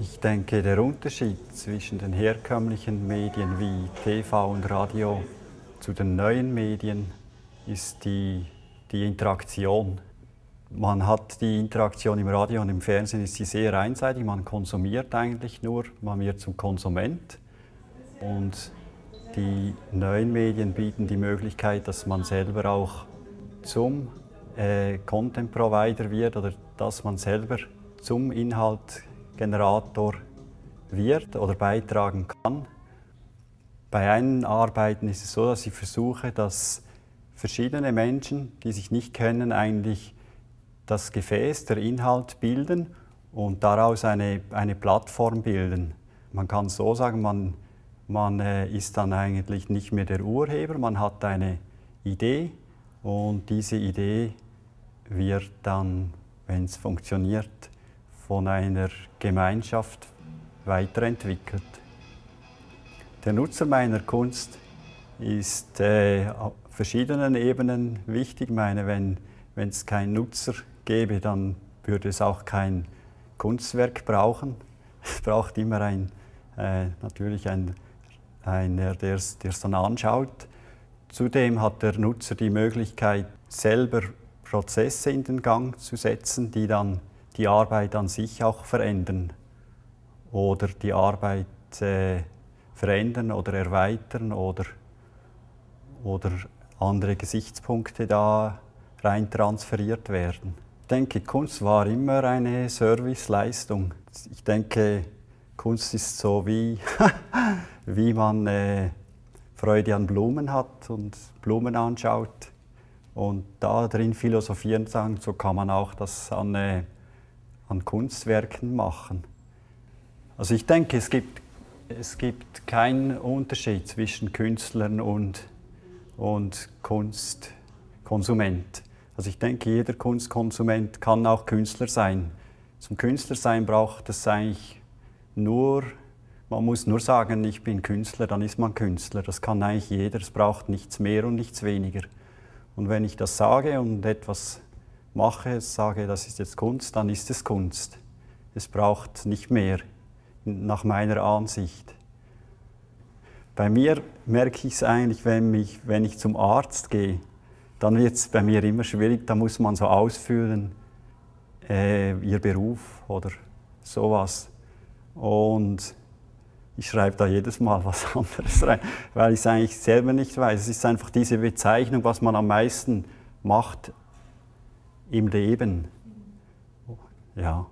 Ich denke, der Unterschied zwischen den herkömmlichen Medien wie TV und Radio zu den neuen Medien ist die, die Interaktion. Man hat die Interaktion im Radio und im Fernsehen ist sie sehr einseitig. Man konsumiert eigentlich nur, man wird zum Konsument. Und die neuen Medien bieten die Möglichkeit, dass man selber auch zum äh, Content Provider wird oder dass man selber zum Inhaltgenerator wird oder beitragen kann. Bei einen Arbeiten ist es so, dass ich versuche, dass verschiedene Menschen, die sich nicht kennen, eigentlich das Gefäß, der Inhalt bilden und daraus eine, eine Plattform bilden. Man kann so sagen, man, man äh, ist dann eigentlich nicht mehr der Urheber, man hat eine Idee und diese Idee wird dann, wenn es funktioniert, von einer Gemeinschaft weiterentwickelt. Der Nutzer meiner Kunst ist äh, auf verschiedenen Ebenen wichtig. Ich meine, wenn es keinen Nutzer gäbe, dann würde es auch kein Kunstwerk brauchen. Es braucht immer ein, äh, natürlich ein, einer, der es dann anschaut. Zudem hat der Nutzer die Möglichkeit, selber Prozesse in den Gang zu setzen, die dann die Arbeit an sich auch verändern oder die Arbeit äh, verändern oder erweitern oder, oder andere Gesichtspunkte da rein transferiert werden. Ich denke, Kunst war immer eine Serviceleistung. Ich denke, Kunst ist so wie, wie man äh, Freude an Blumen hat und Blumen anschaut und da drin philosophieren sagen, so kann man auch das an, äh, an Kunstwerken machen. Also ich denke, es gibt, es gibt keinen Unterschied zwischen Künstlern und, und Kunstkonsument. Also ich denke, jeder Kunstkonsument kann auch Künstler sein. Zum Künstlersein braucht es eigentlich nur, man muss nur sagen, ich bin Künstler, dann ist man Künstler. Das kann eigentlich jeder, es braucht nichts mehr und nichts weniger. Und wenn ich das sage und etwas mache, sage, das ist jetzt Kunst, dann ist es Kunst. Es braucht nicht mehr, nach meiner Ansicht. Bei mir merke ich es eigentlich, wenn ich, wenn ich zum Arzt gehe, dann wird es bei mir immer schwierig, da muss man so ausfüllen, äh, ihr Beruf oder sowas. Und ich schreibe da jedes Mal was anderes rein, weil ich es eigentlich selber nicht weiß. Es ist einfach diese Bezeichnung, was man am meisten macht im Leben. Ja.